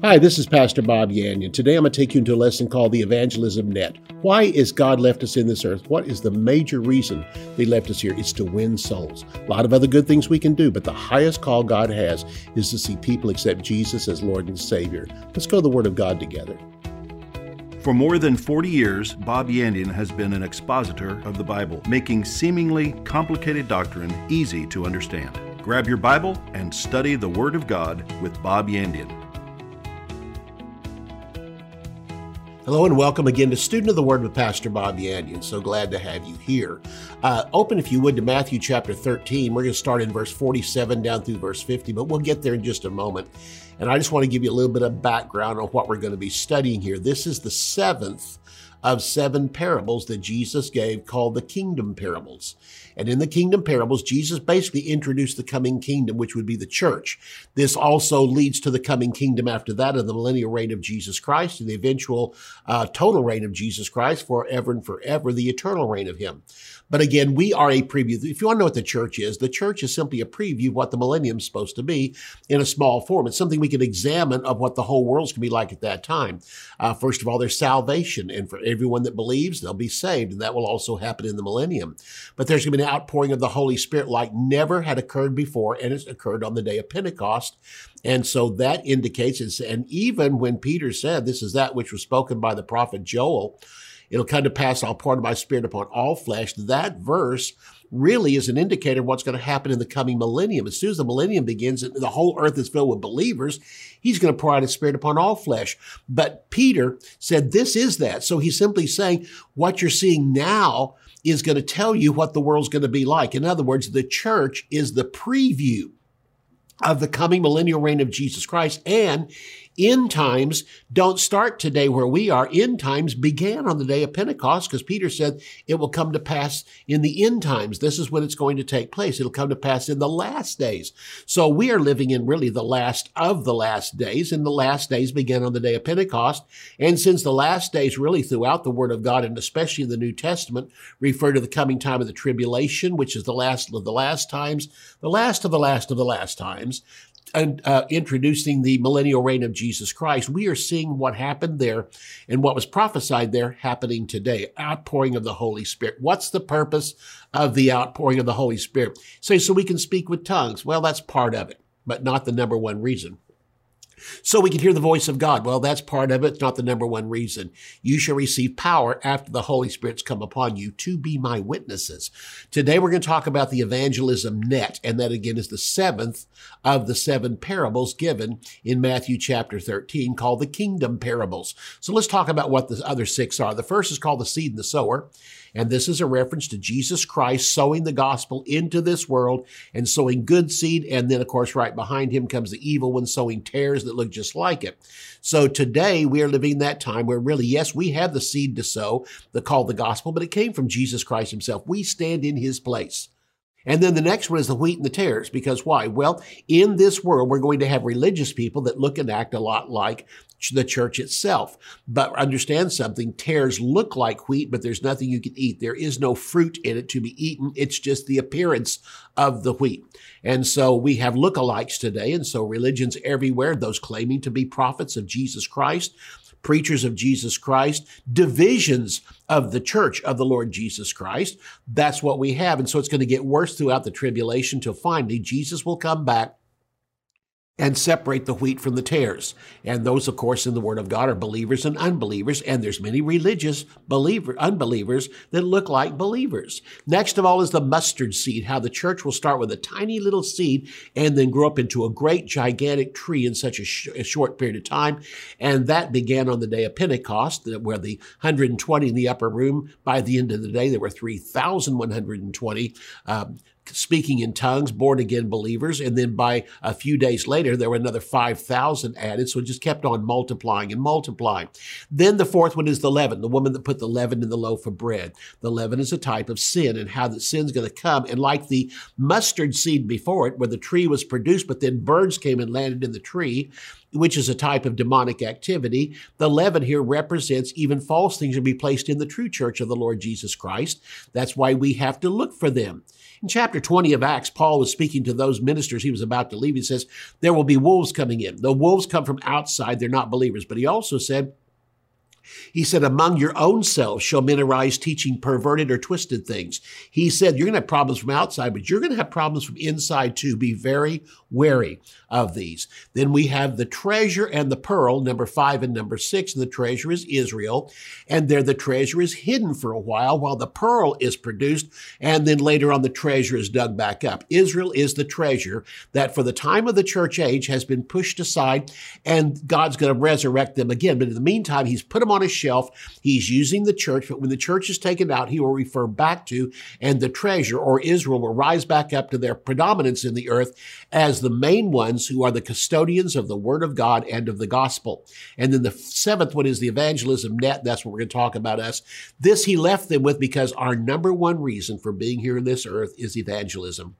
Hi, this is Pastor Bob Yandian. Today I'm going to take you into a lesson called the Evangelism Net. Why is God left us in this earth? What is the major reason they left us here? It's to win souls. A lot of other good things we can do, but the highest call God has is to see people accept Jesus as Lord and Savior. Let's go to the Word of God together. For more than 40 years, Bob Yandian has been an expositor of the Bible, making seemingly complicated doctrine easy to understand. Grab your Bible and study the Word of God with Bob Yandian. Hello and welcome again to Student of the Word with Pastor Bob Yandian. So glad to have you here. Uh, open, if you would, to Matthew chapter 13. We're going to start in verse 47 down through verse 50, but we'll get there in just a moment. And I just want to give you a little bit of background on what we're going to be studying here. This is the seventh of seven parables that Jesus gave called the kingdom parables. And in the kingdom parables, Jesus basically introduced the coming kingdom, which would be the church. This also leads to the coming kingdom after that of the millennial reign of Jesus Christ and the eventual uh, total reign of Jesus Christ forever and forever, the eternal reign of him. But again, we are a preview. If you want to know what the church is, the church is simply a preview of what the millennium is supposed to be in a small form. It's something we can examine of what the whole world's going to be like at that time. Uh, first of all, there's salvation. And for everyone that believes, they'll be saved. And that will also happen in the millennium. But there's going to be an outpouring of the Holy Spirit like never had occurred before. And it's occurred on the day of Pentecost. And so that indicates, and even when Peter said, this is that which was spoken by the prophet Joel, it'll come to pass, I'll pour my spirit upon all flesh. That verse really is an indicator of what's going to happen in the coming millennium. As soon as the millennium begins and the whole earth is filled with believers, he's going to pour out his spirit upon all flesh. But Peter said, this is that. So he's simply saying what you're seeing now is going to tell you what the world's going to be like. In other words, the church is the preview of the coming millennial reign of Jesus Christ. And end times don't start today where we are. End times began on the day of Pentecost because Peter said it will come to pass in the end times. This is when it's going to take place. It'll come to pass in the last days. So we are living in really the last of the last days and the last days began on the day of Pentecost. And since the last days really throughout the word of God and especially in the New Testament refer to the coming time of the tribulation, which is the last of the last times, the last of the last of the last times, uh, introducing the millennial reign of Jesus Christ, we are seeing what happened there and what was prophesied there happening today. Outpouring of the Holy Spirit. What's the purpose of the outpouring of the Holy Spirit? Say, so we can speak with tongues. Well, that's part of it, but not the number one reason. So we can hear the voice of God. Well, that's part of it. It's not the number one reason. You shall receive power after the Holy Spirit's come upon you to be my witnesses. Today we're going to talk about the evangelism net. And that again is the seventh of the seven parables given in Matthew chapter 13 called the kingdom parables. So let's talk about what the other six are. The first is called the seed and the sower. And this is a reference to Jesus Christ sowing the gospel into this world and sowing good seed. And then, of course, right behind him comes the evil one sowing tares that look just like it. So today we are living that time where really, yes, we have the seed to sow, the call the gospel, but it came from Jesus Christ himself. We stand in his place. And then the next one is the wheat and the tares. Because why? Well, in this world, we're going to have religious people that look and act a lot like the church itself. But understand something, tares look like wheat, but there's nothing you can eat. There is no fruit in it to be eaten. It's just the appearance of the wheat. And so we have lookalikes today. And so religions everywhere, those claiming to be prophets of Jesus Christ, preachers of Jesus Christ, divisions of the church of the Lord Jesus Christ. That's what we have. And so it's going to get worse throughout the tribulation till finally Jesus will come back and separate the wheat from the tares. And those, of course, in the Word of God are believers and unbelievers, and there's many religious believer, unbelievers that look like believers. Next of all is the mustard seed, how the church will start with a tiny little seed and then grow up into a great gigantic tree in such a, sh- a short period of time. And that began on the day of Pentecost, where the 120 in the upper room, by the end of the day, there were 3,120 um, speaking in tongues, born again believers. And then by a few days later, there were another 5,000 added. So it just kept on multiplying and multiplying. Then the fourth one is the leaven, the woman that put the leaven in the loaf of bread. The leaven is a type of sin and how the sin's going to come. And like the mustard seed before it, where the tree was produced, but then birds came and landed in the tree, which is a type of demonic activity. The leaven here represents even false things to be placed in the true church of the Lord Jesus Christ. That's why we have to look for them. In chapter 20 of Acts, Paul was speaking to those ministers he was about to leave. He says, There will be wolves coming in. The wolves come from outside, they're not believers. But he also said, he said, Among your own selves shall men arise teaching perverted or twisted things. He said, You're going to have problems from outside, but you're going to have problems from inside too. Be very wary of these. Then we have the treasure and the pearl, number five and number six. And the treasure is Israel. And there the treasure is hidden for a while while the pearl is produced. And then later on, the treasure is dug back up. Israel is the treasure that for the time of the church age has been pushed aside and God's going to resurrect them again. But in the meantime, he's put them on a shelf. He's using the church, but when the church is taken out, he will refer back to and the treasure or Israel will rise back up to their predominance in the earth as the main ones who are the custodians of the word of God and of the gospel. And then the seventh one is the evangelism net. That's what we're going to talk about us. This he left them with because our number one reason for being here in this earth is evangelism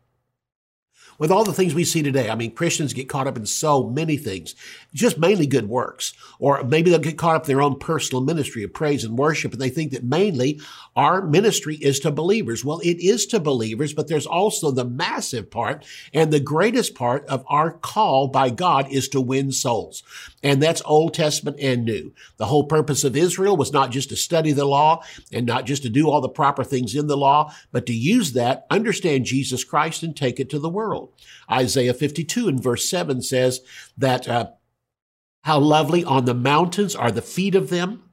with all the things we see today. I mean, Christians get caught up in so many things, just mainly good works, or maybe they'll get caught up in their own personal ministry of praise and worship, and they think that mainly our ministry is to believers. Well, it is to believers, but there's also the massive part and the greatest part of our call by God is to win souls. And that's Old Testament and New. The whole purpose of Israel was not just to study the law and not just to do all the proper things in the law, but to use that, understand Jesus Christ, and take it to the world. Isaiah 52 and verse 7 says that, uh, how lovely on the mountains are the feet of them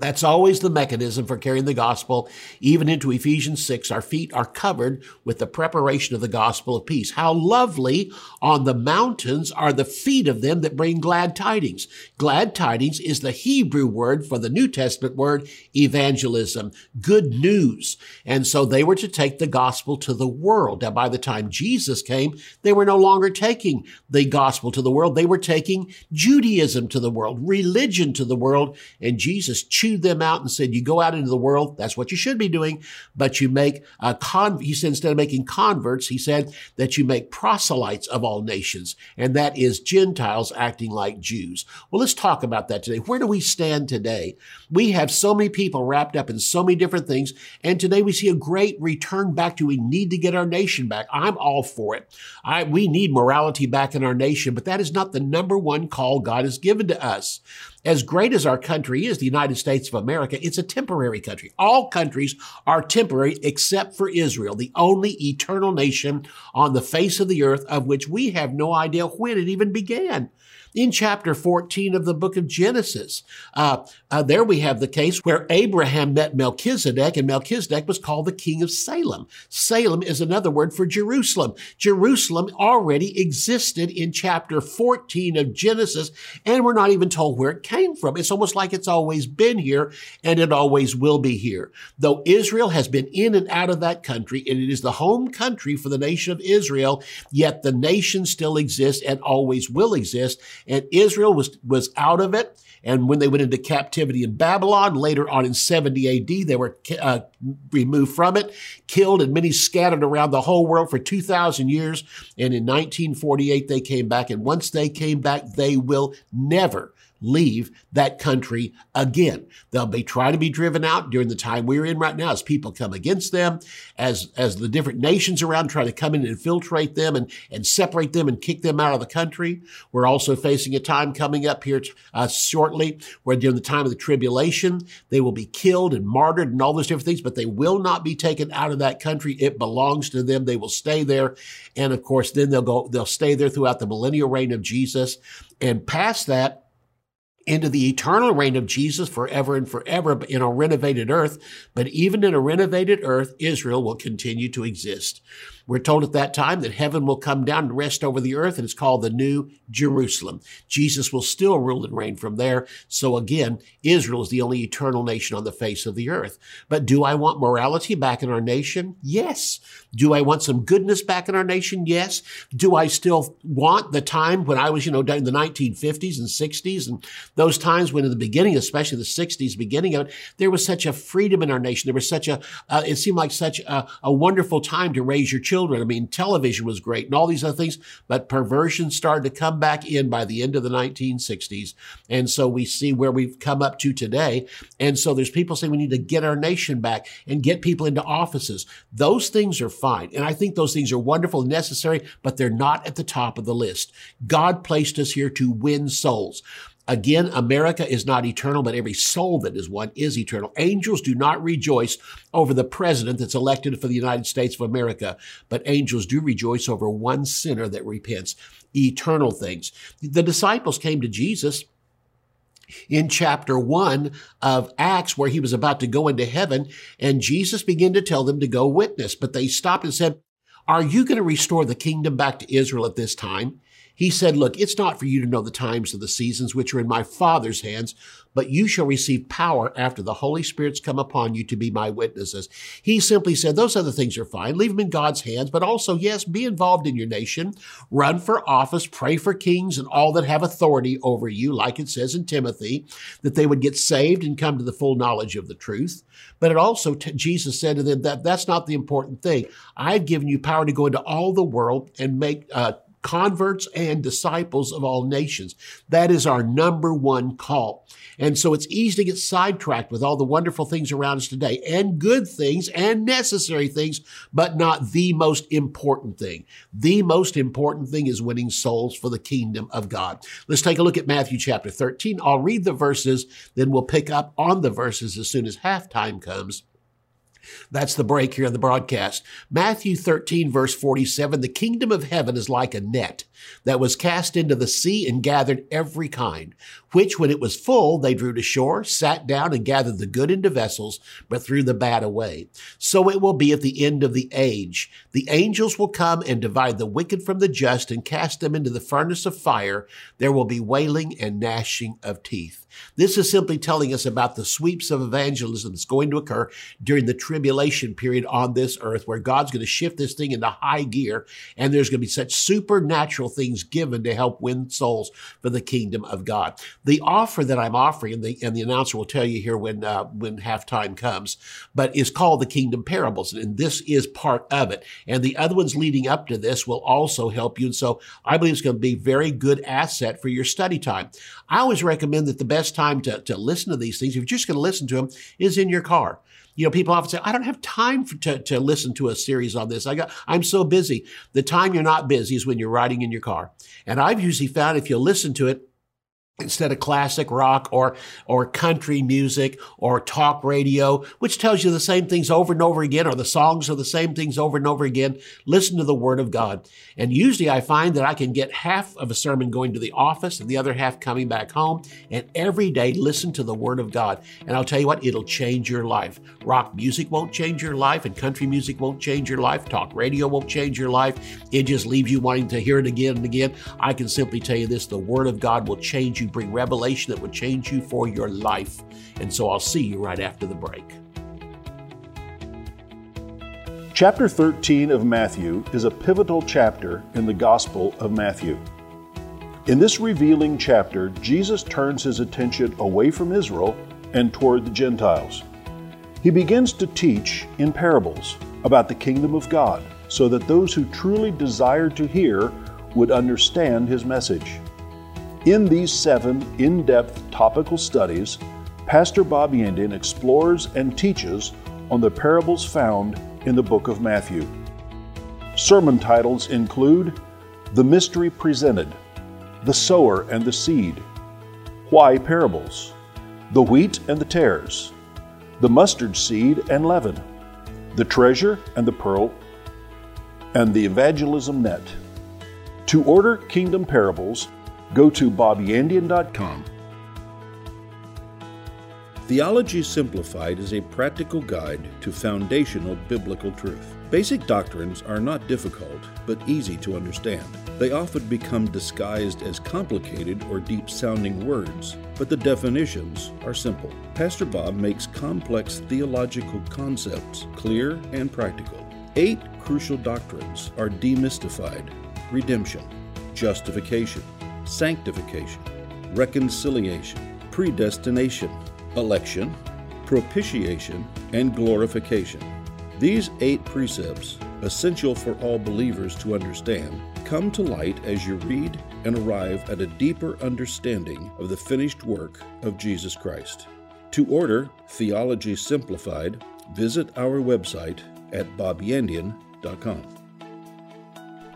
that's always the mechanism for carrying the gospel. Even into Ephesians 6, our feet are covered with the preparation of the gospel of peace. How lovely on the mountains are the feet of them that bring glad tidings. Glad tidings is the Hebrew word for the New Testament word evangelism, good news. And so they were to take the gospel to the world. Now, by the time Jesus came, they were no longer taking the gospel to the world. They were taking Judaism to the world, religion to the world, and Jesus chewed them out and said, you go out into the world. That's what you should be doing. But you make a con, he said, instead of making converts, he said that you make proselytes of all nations. And that is Gentiles acting like Jews. Well, let's talk about that today. Where do we stand today? We have so many people wrapped up in so many different things. And today we see a great return back to we need to get our nation back. I'm all for it. I, we need morality back in our nation, but that is not the number one call God has given to us. As great as our country is, the United States of America, it's a temporary country. All countries are temporary except for Israel, the only eternal nation on the face of the earth of which we have no idea when it even began in chapter 14 of the book of Genesis. Uh, uh, there we have the case where Abraham met Melchizedek, and Melchizedek was called the king of Salem. Salem is another word for Jerusalem. Jerusalem already existed in chapter 14 of Genesis, and we're not even told where it came from. It's almost like it's always been here, and it always will be here. Though Israel has been in and out of that country, and it is the home country for the nation of Israel, yet the nation still exists and always will exist and Israel was, was out of it. And when they went into captivity in Babylon, later on in 70 AD, they were uh, removed from it, killed, and many scattered around the whole world for 2,000 years. And in 1948, they came back. And once they came back, they will never leave that country again. They'll be trying to be driven out during the time we're in right now as people come against them, as, as the different nations around try to come in and infiltrate them and, and separate them and kick them out of the country. We're also facing a time coming up here uh, shortly where during the time of the tribulation, they will be killed and martyred and all those different things, but they will not be taken out of that country. It belongs to them. They will stay there. And of course, then they'll go, they'll stay there throughout the millennial reign of Jesus. And past that, into the eternal reign of Jesus forever and forever in a renovated earth. But even in a renovated earth, Israel will continue to exist. We're told at that time that heaven will come down and rest over the earth, and it's called the New Jerusalem. Jesus will still rule and reign from there. So again, Israel is the only eternal nation on the face of the earth. But do I want morality back in our nation? Yes. Do I want some goodness back in our nation? Yes. Do I still want the time when I was, you know, during the 1950s and 60s and those times when in the beginning, especially the 60s, beginning of it, there was such a freedom in our nation. There was such a, uh, it seemed like such a, a wonderful time to raise your children children. I mean, television was great and all these other things, but perversion started to come back in by the end of the 1960s. And so we see where we've come up to today. And so there's people saying we need to get our nation back and get people into offices. Those things are fine. And I think those things are wonderful and necessary, but they're not at the top of the list. God placed us here to win souls. Again, America is not eternal, but every soul that is won is eternal. Angels do not rejoice over the president that's elected for the United States of America, but angels do rejoice over one sinner that repents. Eternal things. The disciples came to Jesus in chapter one of Acts, where he was about to go into heaven, and Jesus began to tell them to go witness. But they stopped and said, Are you going to restore the kingdom back to Israel at this time? He said, Look, it's not for you to know the times of the seasons which are in my Father's hands, but you shall receive power after the Holy Spirit's come upon you to be my witnesses. He simply said, Those other things are fine. Leave them in God's hands, but also, yes, be involved in your nation. Run for office, pray for kings and all that have authority over you, like it says in Timothy, that they would get saved and come to the full knowledge of the truth. But it also, Jesus said to them that that's not the important thing. I've given you power to go into all the world and make, uh, converts and disciples of all nations. That is our number one call. And so it's easy to get sidetracked with all the wonderful things around us today and good things and necessary things, but not the most important thing. The most important thing is winning souls for the kingdom of God. Let's take a look at Matthew chapter 13. I'll read the verses, then we'll pick up on the verses as soon as halftime comes. That's the break here in the broadcast. Matthew 13, verse 47 The kingdom of heaven is like a net that was cast into the sea and gathered every kind, which when it was full, they drew to shore, sat down, and gathered the good into vessels, but threw the bad away. So it will be at the end of the age. The angels will come and divide the wicked from the just and cast them into the furnace of fire. There will be wailing and gnashing of teeth. This is simply telling us about the sweeps of evangelism that's going to occur during the tribulation period on this earth, where God's going to shift this thing into high gear, and there's going to be such supernatural things given to help win souls for the kingdom of God. The offer that I'm offering, and the, and the announcer will tell you here when uh, when halftime comes, but is called the Kingdom Parables, and this is part of it. And the other ones leading up to this will also help you. And so I believe it's going to be very good asset for your study time. I always recommend that the best time to, to listen to these things, if you're just going to listen to them, is in your car. You know, people often say, I don't have time for, to, to listen to a series on this. I got, I'm so busy. The time you're not busy is when you're riding in your car. And I've usually found if you listen to it, instead of classic rock or or country music or talk radio which tells you the same things over and over again or the songs are the same things over and over again listen to the word of god. And usually i find that i can get half of a sermon going to the office and the other half coming back home and every day listen to the word of god. And i'll tell you what it'll change your life. Rock music won't change your life and country music won't change your life. Talk radio won't change your life. It just leaves you wanting to hear it again and again. I can simply tell you this the word of god will change you bring revelation that would change you for your life. And so I'll see you right after the break. Chapter 13 of Matthew is a pivotal chapter in the Gospel of Matthew. In this revealing chapter, Jesus turns his attention away from Israel and toward the Gentiles. He begins to teach in parables about the kingdom of God so that those who truly desired to hear would understand his message. In these seven in depth topical studies, Pastor Bob Yandian explores and teaches on the parables found in the book of Matthew. Sermon titles include The Mystery Presented, The Sower and the Seed, Why Parables, The Wheat and the Tares, The Mustard Seed and Leaven, The Treasure and the Pearl, and The Evangelism Net. To order Kingdom Parables, go to BobYandian.com. Theology Simplified is a practical guide to foundational biblical truth. Basic doctrines are not difficult, but easy to understand. They often become disguised as complicated or deep sounding words, but the definitions are simple. Pastor Bob makes complex theological concepts clear and practical. Eight crucial doctrines are demystified redemption, justification, sanctification, reconciliation, predestination, election, propitiation, and glorification. These eight precepts essential for all believers to understand, come to light as you read and arrive at a deeper understanding of the finished work of Jesus Christ. To order Theology Simplified, visit our website at bobyandian.com.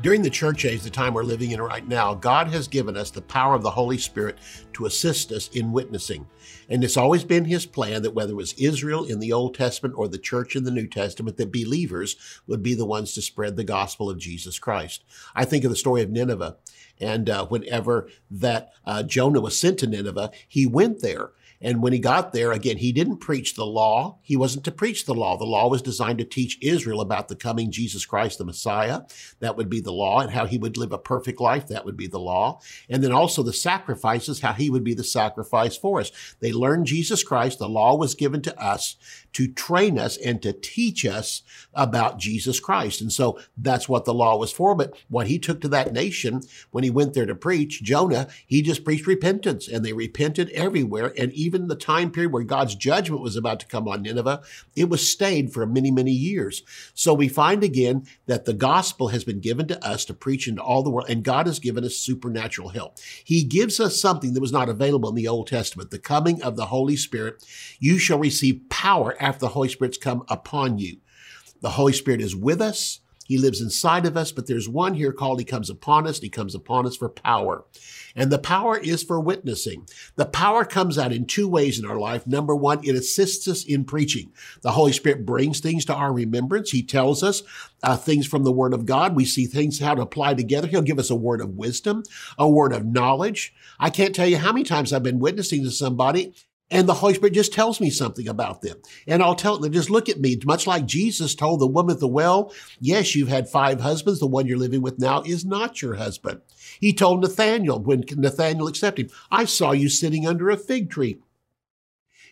During the church age, the time we're living in right now, God has given us the power of the Holy Spirit to assist us in witnessing. And it's always been his plan that whether it was Israel in the Old Testament or the church in the New Testament, that believers would be the ones to spread the gospel of Jesus Christ. I think of the story of Nineveh. And uh, whenever that uh, Jonah was sent to Nineveh, he went there and when he got there, again, he didn't preach the law. He wasn't to preach the law. The law was designed to teach Israel about the coming Jesus Christ, the Messiah. That would be the law and how he would live a perfect life. That would be the law. And then also the sacrifices, how he would be the sacrifice for us. They learned Jesus Christ. The law was given to us to train us and to teach us about Jesus Christ. And so that's what the law was for. But what he took to that nation when he went there to preach, Jonah, he just preached repentance and they repented everywhere. And even the time period where God's judgment was about to come on Nineveh, it was stayed for many, many years. So we find again that the gospel has been given to us to preach into all the world and God has given us supernatural help. He gives us something that was not available in the Old Testament, the coming of the Holy Spirit. You shall receive power after the Holy Spirit's come upon you. The Holy Spirit is with us. He lives inside of us, but there's one here called He comes upon us. He comes upon us for power. And the power is for witnessing. The power comes out in two ways in our life. Number one, it assists us in preaching. The Holy Spirit brings things to our remembrance. He tells us uh, things from the Word of God. We see things how to apply together. He'll give us a word of wisdom, a word of knowledge. I can't tell you how many times I've been witnessing to somebody and the Holy Spirit just tells me something about them. And I'll tell them, just look at me, much like Jesus told the woman at the well, yes, you've had five husbands. The one you're living with now is not your husband. He told Nathaniel when Nathaniel accepted him, I saw you sitting under a fig tree.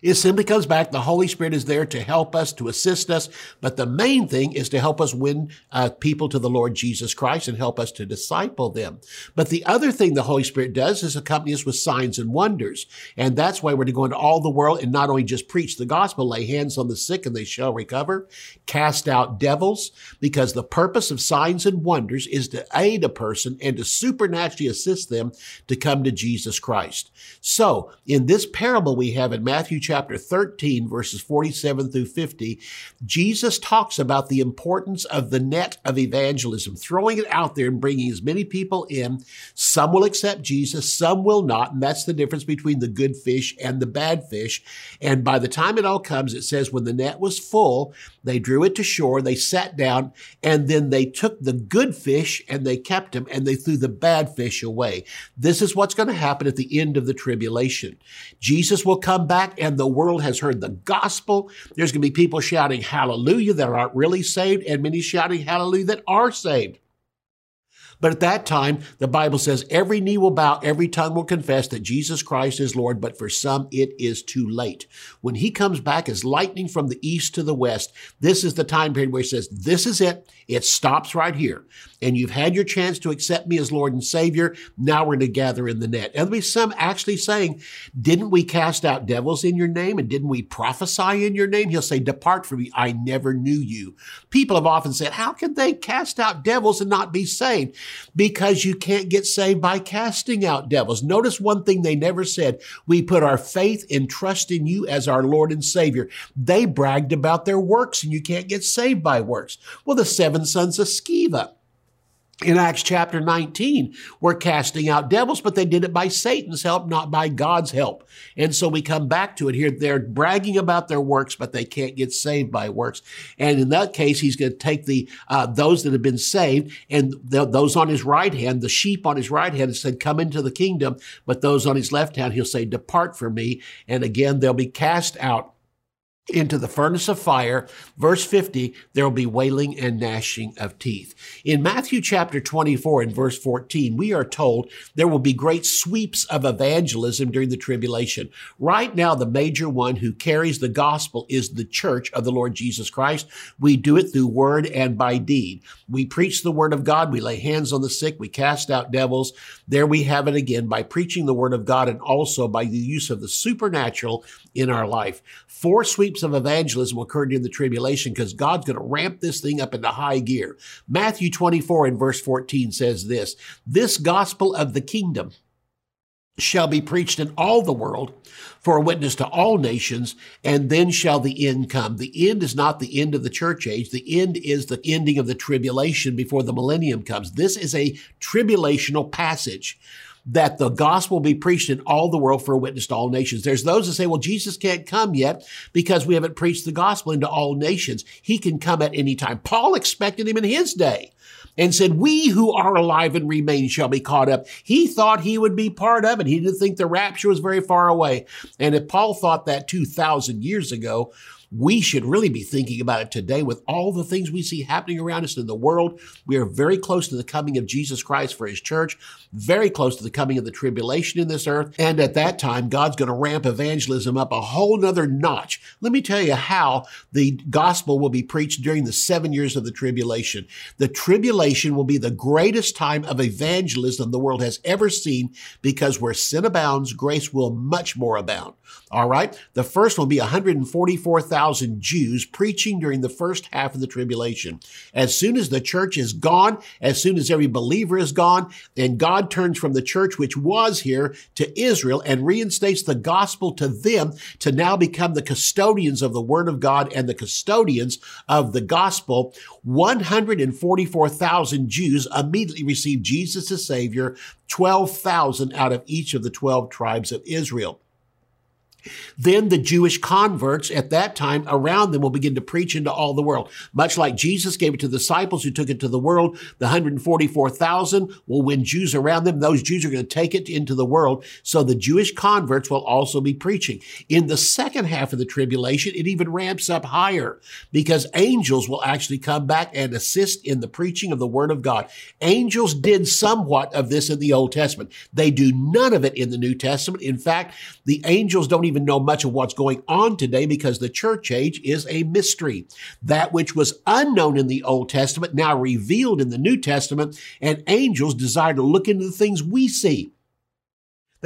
It simply comes back. The Holy Spirit is there to help us, to assist us. But the main thing is to help us win uh, people to the Lord Jesus Christ and help us to disciple them. But the other thing the Holy Spirit does is accompany us with signs and wonders. And that's why we're to go into all the world and not only just preach the gospel, lay hands on the sick and they shall recover, cast out devils, because the purpose of signs and wonders is to aid a person and to supernaturally assist them to come to Jesus Christ. So in this parable we have in Matthew chapter 13, verses 47 through 50, Jesus talks about the importance of the net of evangelism, throwing it out there and bringing as many people in. Some will accept Jesus, some will not. And that's the difference between the good fish and the bad fish. And by the time it all comes, it says when the net was full, they drew it to shore, they sat down, and then they took the good fish and they kept them and they threw the bad fish away. This is what's going to happen at the end of the tribulation. Jesus will come back and the world has heard the gospel. There's going to be people shouting hallelujah that aren't really saved, and many shouting hallelujah that are saved. But at that time, the Bible says every knee will bow, every tongue will confess that Jesus Christ is Lord, but for some it is too late. When he comes back as lightning from the east to the west, this is the time period where he says, this is it. It stops right here. And you've had your chance to accept me as Lord and Savior. Now we're going to gather in the net. And there'll be some actually saying, didn't we cast out devils in your name? And didn't we prophesy in your name? He'll say, depart from me. I never knew you. People have often said, how can they cast out devils and not be saved? because you can't get saved by casting out devils. Notice one thing they never said. We put our faith and trust in you as our Lord and Savior. They bragged about their works and you can't get saved by works. Well, the seven sons of Sceva in Acts chapter 19 were casting out devils, but they did it by Satan's help, not by God's help. And so we come back to it here. They're bragging about their works, but they can't get saved by works. And in that case, he's going to take the, uh, those that have been saved and those on his right hand, the sheep on his right hand said, come into the kingdom. But those on his left hand, he'll say, depart from me. And again, they'll be cast out into the furnace of fire. Verse 50, there will be wailing and gnashing of teeth. In Matthew chapter 24 and verse 14, we are told there will be great sweeps of evangelism during the tribulation. Right now, the major one who carries the gospel is the church of the Lord Jesus Christ. We do it through word and by deed. We preach the word of God. We lay hands on the sick. We cast out devils. There we have it again by preaching the word of God and also by the use of the supernatural in our life. Four sweeps of evangelism occurred in the tribulation because God's going to ramp this thing up into high gear. Matthew 24 and verse 14 says this, this gospel of the kingdom shall be preached in all the world for a witness to all nations, and then shall the end come. The end is not the end of the church age. The end is the ending of the tribulation before the millennium comes. This is a tribulational passage that the gospel be preached in all the world for a witness to all nations. There's those that say, well, Jesus can't come yet because we haven't preached the gospel into all nations. He can come at any time. Paul expected him in his day and said, we who are alive and remain shall be caught up. He thought he would be part of it. He didn't think the rapture was very far away. And if Paul thought that 2,000 years ago, we should really be thinking about it today with all the things we see happening around us in the world. We are very close to the coming of Jesus Christ for his church, very close to the coming of the tribulation in this earth. And at that time, God's going to ramp evangelism up a whole nother notch. Let me tell you how the gospel will be preached during the seven years of the tribulation. The tribulation will be the greatest time of evangelism the world has ever seen because where sin abounds, grace will much more abound. All right. The first will be 144,000 Jews preaching during the first half of the tribulation. As soon as the church is gone, as soon as every believer is gone, and God turns from the church which was here to Israel and reinstates the gospel to them to now become the custodians of the word of God and the custodians of the gospel, 144,000 Jews immediately receive Jesus as Savior, 12,000 out of each of the 12 tribes of Israel. Then the Jewish converts at that time around them will begin to preach into all the world. Much like Jesus gave it to the disciples who took it to the world, the 144,000 will win Jews around them. Those Jews are going to take it into the world. So the Jewish converts will also be preaching. In the second half of the tribulation, it even ramps up higher because angels will actually come back and assist in the preaching of the word of God. Angels did somewhat of this in the Old Testament. They do none of it in the New Testament. In fact, the angels don't even know much of what's going on today because the church age is a mystery. That which was unknown in the Old Testament now revealed in the New Testament, and angels desire to look into the things we see.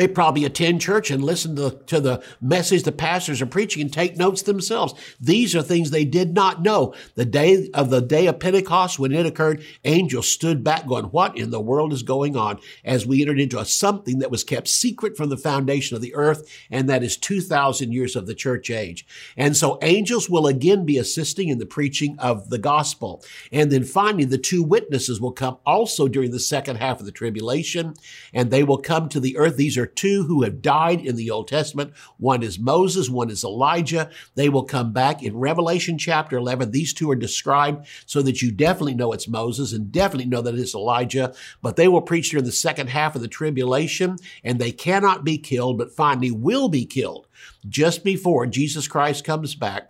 They probably attend church and listen to, to the message the pastors are preaching and take notes themselves. These are things they did not know. The day of the day of Pentecost, when it occurred, angels stood back going, what in the world is going on? As we entered into a something that was kept secret from the foundation of the earth, and that is 2,000 years of the church age. And so angels will again be assisting in the preaching of the gospel. And then finally, the two witnesses will come also during the second half of the tribulation, and they will come to the earth. These are two who have died in the Old Testament. One is Moses, one is Elijah. They will come back in Revelation chapter 11. These two are described so that you definitely know it's Moses and definitely know that it's Elijah. But they will preach during the second half of the tribulation and they cannot be killed, but finally will be killed just before Jesus Christ comes back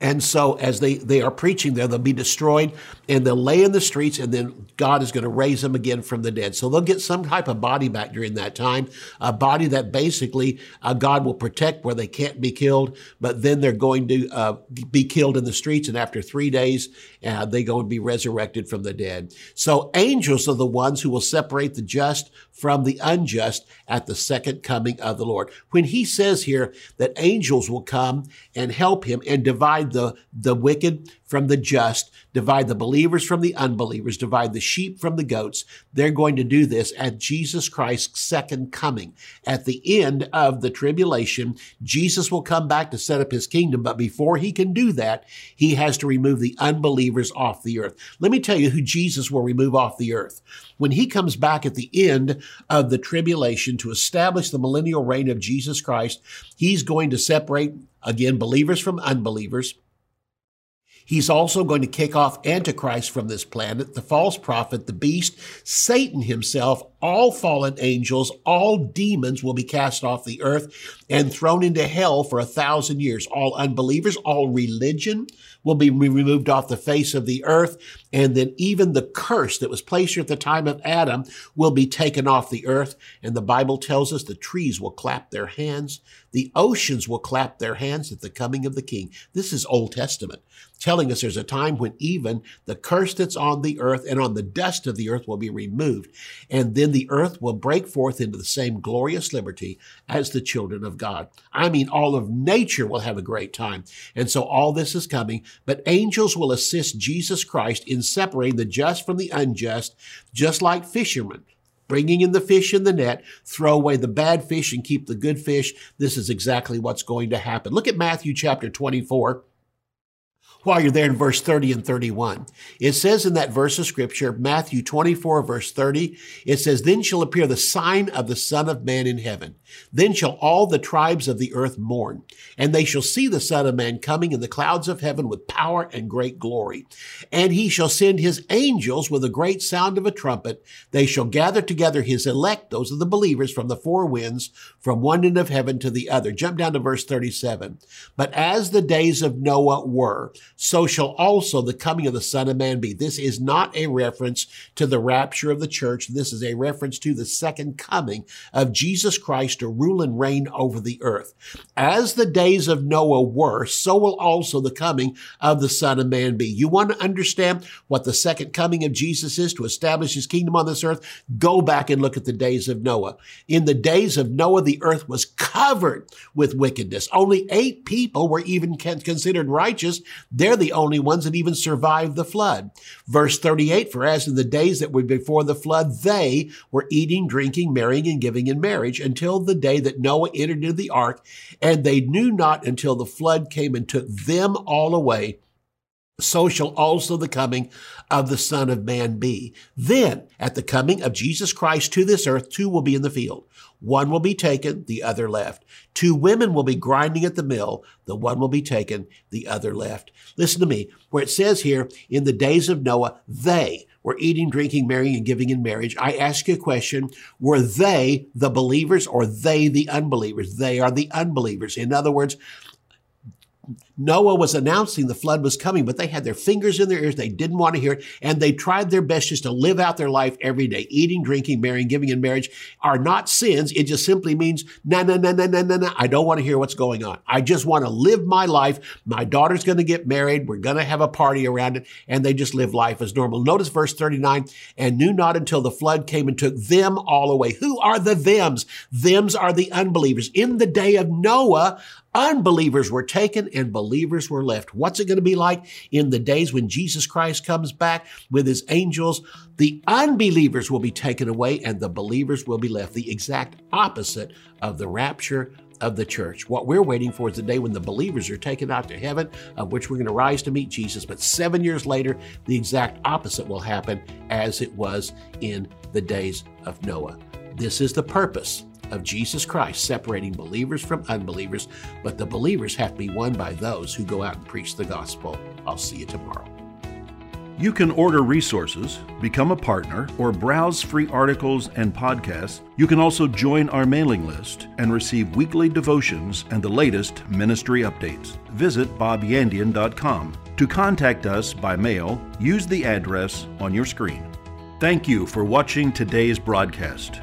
and so as they, they are preaching there, they'll be destroyed and they'll lay in the streets and then God is going to raise them again from the dead. So they'll get some type of body back during that time, a body that basically uh, God will protect where they can't be killed, but then they're going to uh, be killed in the streets. And after three days, uh, they're going to be resurrected from the dead. So angels are the ones who will separate the just from the unjust at the second coming of the Lord. When he says here that angels will come and help him and divide the, the wicked from the just, divide the believers from the unbelievers, divide the sheep from the goats. They're going to do this at Jesus Christ's second coming. At the end of the tribulation, Jesus will come back to set up his kingdom, but before he can do that, he has to remove the unbelievers off the earth. Let me tell you who Jesus will remove off the earth. When he comes back at the end of the tribulation to establish the millennial reign of Jesus Christ, he's going to separate again believers from unbelievers. He's also going to kick off Antichrist from this planet, the false prophet, the beast, Satan himself, all fallen angels, all demons will be cast off the earth and thrown into hell for a thousand years. All unbelievers, all religion will be removed off the face of the earth. And then even the curse that was placed at the time of Adam will be taken off the earth. And the Bible tells us the trees will clap their hands. The oceans will clap their hands at the coming of the king. This is Old Testament, telling us there's a time when even the curse that's on the earth and on the dust of the earth will be removed. And then the earth will break forth into the same glorious liberty as the children of God. I mean, all of nature will have a great time. And so all this is coming, but angels will assist Jesus Christ in separating the just from the unjust, just like fishermen bringing in the fish in the net, throw away the bad fish and keep the good fish. This is exactly what's going to happen. Look at Matthew chapter 24 while you're there in verse 30 and 31. It says in that verse of scripture, Matthew 24, verse 30, it says, Then shall appear the sign of the Son of Man in heaven. Then shall all the tribes of the earth mourn, and they shall see the Son of Man coming in the clouds of heaven with power and great glory. And he shall send his angels with a great sound of a trumpet. They shall gather together his elect, those are the believers, from the four winds, from one end of heaven to the other. Jump down to verse 37. But as the days of Noah were, so shall also the coming of the Son of Man be. This is not a reference to the rapture of the church. This is a reference to the second coming of Jesus Christ to rule and reign over the earth. As the days of Noah were, so will also the coming of the Son of Man be. You want to understand what the second coming of Jesus is to establish his kingdom on this earth? Go back and look at the days of Noah. In the days of Noah, the earth was covered with wickedness. Only eight people were even considered righteous. They're the only ones that even survived the flood. Verse 38, for as in the days that were before the flood, they were eating, drinking, marrying, and giving in marriage until the day that Noah entered into the ark, and they knew not until the flood came and took them all away so shall also the coming of the Son of Man be. Then, at the coming of Jesus Christ to this earth, two will be in the field. One will be taken, the other left. Two women will be grinding at the mill, the one will be taken, the other left. Listen to me, where it says here, in the days of Noah, they were eating, drinking, marrying, and giving in marriage. I ask you a question. Were they the believers or they the unbelievers? They are the unbelievers. In other words, Noah was announcing the flood was coming, but they had their fingers in their ears. They didn't want to hear it. And they tried their best just to live out their life every day. Eating, drinking, marrying, giving in marriage are not sins. It just simply means, no, no, no, no, no, no, no. I don't want to hear what's going on. I just want to live my life. My daughter's going to get married. We're going to have a party around it. And they just live life as normal. Notice verse 39, and knew not until the flood came and took them all away. Who are the thems? Thems are the unbelievers. In the day of Noah, Unbelievers were taken and believers were left. What's it going to be like in the days when Jesus Christ comes back with his angels? The unbelievers will be taken away and the believers will be left. The exact opposite of the rapture of the church. What we're waiting for is the day when the believers are taken out to heaven, of which we're going to rise to meet Jesus. But seven years later, the exact opposite will happen as it was in the days of Noah. This is the purpose of Jesus Christ separating believers from unbelievers, but the believers have to be won by those who go out and preach the gospel. I'll see you tomorrow. You can order resources, become a partner, or browse free articles and podcasts. You can also join our mailing list and receive weekly devotions and the latest ministry updates. Visit bobyandian.com. To contact us by mail, use the address on your screen. Thank you for watching today's broadcast.